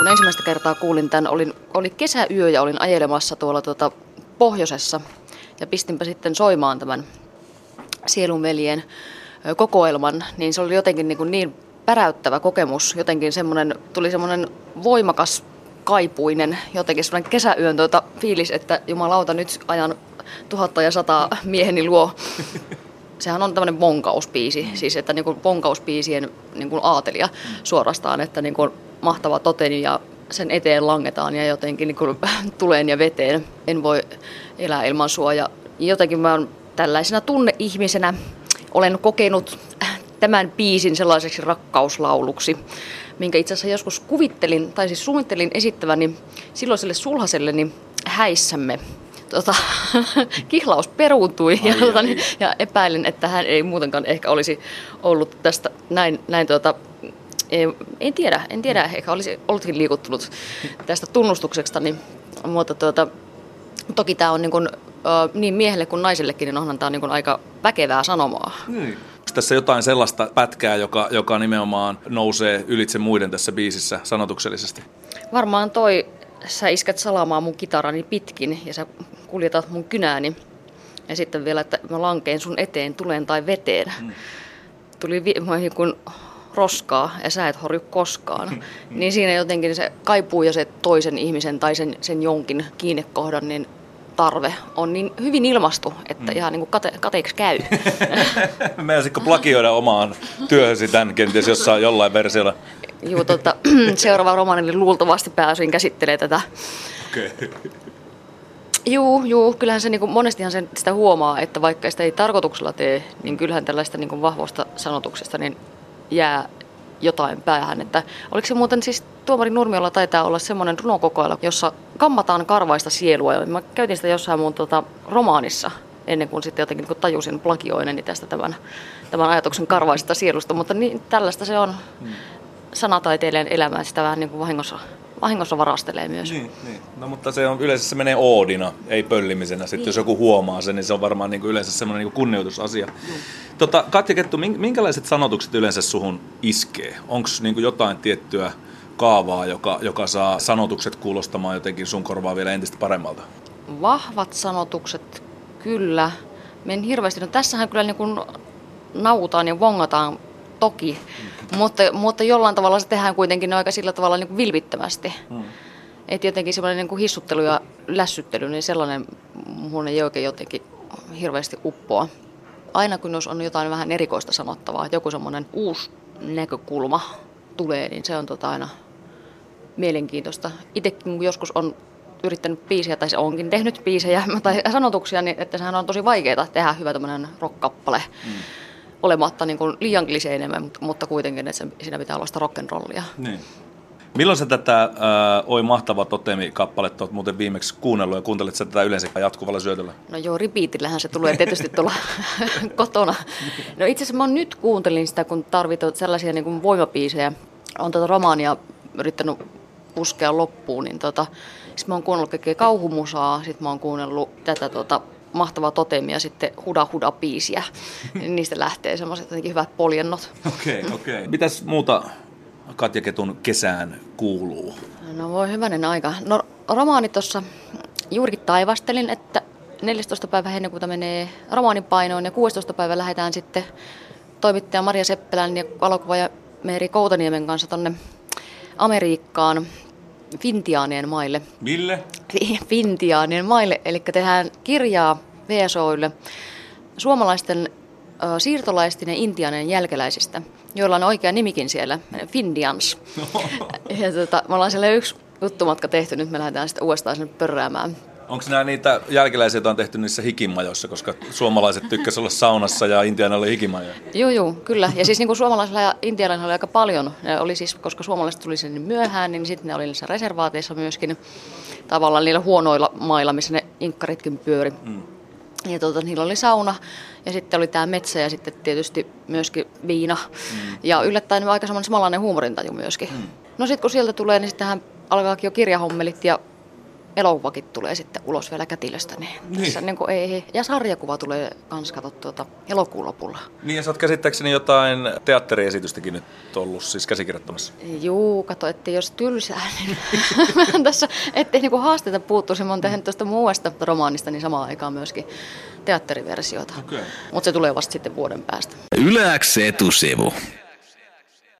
kun ensimmäistä kertaa kuulin tämän, olin, oli kesäyö ja olin ajelemassa tuolla tuota pohjoisessa ja pistinpä sitten soimaan tämän Sielunveljen kokoelman, niin se oli jotenkin niin, kuin niin päräyttävä kokemus, jotenkin semmoinen, tuli semmoinen voimakas kaipuinen, jotenkin semmoinen kesäyön tuota fiilis, että jumalauta nyt ajan tuhatta ja sata mieheni luo. Sehän on tämmöinen bonkauspiisi, siis että niin kuin bonkauspiisien niin kuin aatelia suorastaan, että niin kuin mahtava toteni ja sen eteen langetaan ja jotenkin niin kuin tuleen ja veteen. En voi elää ilman sua ja jotenkin mä oon tällaisena tunneihmisenä olen kokenut tämän biisin sellaiseksi rakkauslauluksi, minkä itse asiassa joskus kuvittelin, tai siis suunnittelin esittäväni silloiselle sulhaselleni häissämme. Tota, kihlaus peruuntui ja, tota, niin, ja epäilin, että hän ei muutenkaan ehkä olisi ollut tästä näin, näin tuota, en tiedä, en tiedä, ehkä olisi ollutkin liikuttunut tästä tunnustuksesta, niin, mutta tuota, toki tämä on niin, kuin, niin miehelle kuin naisellekin, niin onhan tämä niin kuin aika väkevää sanomaa. Niin. Tässä jotain sellaista pätkää, joka, joka nimenomaan nousee ylitse muiden tässä biisissä sanotuksellisesti? Varmaan toi, sä iskät salamaa mun kitarani pitkin ja sä kuljetat mun kynääni. Ja sitten vielä, että mä lankeen sun eteen, tuleen tai veteen. Mm. Tuli vi- kuin roskaa ja sä et horju koskaan. niin siinä jotenkin se kaipuu ja se toisen ihmisen tai sen, sen jonkin kiinnekohdan, niin tarve on niin hyvin ilmastu, että mm. ihan niin kuin kate, kateeksi käy. Meidäsikö plagioida omaan työhösi tämän kenties jossain jollain versiolla? Joo, tota, seuraava romaani luultavasti pääosin käsittelee tätä. Okay. Juu, juu, kyllähän se niin kuin, monestihan sen, sitä huomaa, että vaikka sitä ei tarkoituksella tee, niin kyllähän tällaista niin kuin vahvoista sanotuksesta niin jää jotain päähän. Että oliko se muuten siis Tuomari Nurmiolla taitaa olla semmoinen runokokoelma, jossa kammataan karvaista sielua. Mä käytin sitä jossain mun tota, romaanissa ennen kuin sitten jotenkin niin tajusin plagioineni tästä tämän, tämän ajatuksen karvaisesta sielusta. Mutta niin, tällaista se on hmm. sanataiteilijan elämää, sitä vähän niin kuin vahingossa vahingossa varastelee myös. Niin, niin. No mutta se on yleensä se menee oodina, ei pöllimisenä. Sitten niin. jos joku huomaa sen, niin se on varmaan niin kuin yleensä semmoinen niin kuin kunnioitusasia. Mm. Tota, Katja Kettu, minkälaiset sanotukset yleensä suhun iskee? Onko niin jotain tiettyä kaavaa, joka, joka saa sanotukset kuulostamaan jotenkin sun korvaa vielä entistä paremmalta? Vahvat sanotukset, kyllä. Men hirveästi, no tässähän kyllä niin kuin nautaan ja vongataan toki, mutta, mutta jollain tavalla se tehdään kuitenkin aika sillä tavalla niin kuin vilpittömästi. Mm. Että jotenkin semmoinen niin kuin hissuttelu ja lässyttely, niin sellainen mun ei oikein jotenkin hirveästi uppoa. Aina kun jos on jotain vähän erikoista sanottavaa, joku semmoinen uusi näkökulma tulee, niin se on tota aina mielenkiintoista. Itsekin kun joskus on yrittänyt biisiä, tai se onkin tehnyt biisejä tai sanotuksia, niin että sehän on tosi vaikeaa tehdä hyvä tämmöinen rock-kappale. Mm olematta niin kuin liian enemmän, mutta kuitenkin, että siinä pitää olla sitä rock'n'rollia. Niin. Milloin sä tätä äh, Oi mahtava totemi-kappaletta oot muuten viimeksi kuunnellut ja kuuntelit sä tätä yleensä jatkuvalla syötöllä? No joo, repeatillähän se tulee tietysti tuolla kotona. No itse asiassa mä nyt kuuntelin sitä, kun tarvitaan sellaisia niin kuin voimapiisejä. On tätä romaania yrittänyt puskea loppuun, niin tota, sitten mä oon kuunnellut kaikkea kauhumusaa, sitten mä oon kuunnellut tätä tota, mahtava totemi ja sitten huda huda biisiä. Niistä lähtee semmoiset jotenkin hyvät poljennot. Okei, okay, okei. Okay. Mitäs muuta Katja Ketun kesään kuuluu? No voi hyvänen aika. No romaani tuossa juurikin taivastelin, että 14. päivä heinäkuuta menee romaanin painoon ja 16. päivä lähdetään sitten toimittaja Maria Seppälän ja valokuvaaja Meeri Koutaniemen kanssa tonne Amerikkaan Fintiaanien maille. Mille? Fintiaanien maille, eli tehdään kirjaa VSOille suomalaisten siirtolaisten ja intiaanien jälkeläisistä, joilla on oikea nimikin siellä, Findians. ja tota, me ollaan siellä yksi juttumatka tehty, nyt me lähdetään sitten uudestaan sinne pörräämään. Onko nämä niitä jälkeläisiä, joita on tehty niissä hikimajoissa, koska suomalaiset tykkäsivät olla saunassa ja intiaanilla oli hikimajoja? Joo, joo, kyllä. Ja siis niin kuin suomalaisilla ja intiaanilla oli aika paljon. Ne oli siis, koska suomalaiset tuli sinne myöhään, niin sitten ne oli niissä reservaateissa myöskin tavallaan niillä huonoilla mailla, missä ne inkkaritkin pyöri. Mm. Ja tuota, niillä oli sauna ja sitten oli tämä metsä ja sitten tietysti myöskin viina. Mm. Ja yllättäen aika samanlainen huumorintaju myöskin. Mm. No sitten kun sieltä tulee, niin sittenhän alkaakin jo kirjahommelit ja elokuvakin tulee sitten ulos vielä kätilöstä. Niin Niin. Tässä niin kuin ei, ja sarjakuva tulee kans kato tuota elokuun lopulla. Niin ja sä oot käsittääkseni jotain teatteriesitystäkin nyt ollut siis käsikirjoittamassa. Juu, kato, ettei jos tylsää, niin tässä, ettei niinku haasteita puuttuisi. Mä oon tehnyt tuosta muuesta romaanista niin samaan aikaan myöskin teatteriversiota. Okei. Mutta se tulee vasta sitten vuoden päästä. Yleäks etusivu.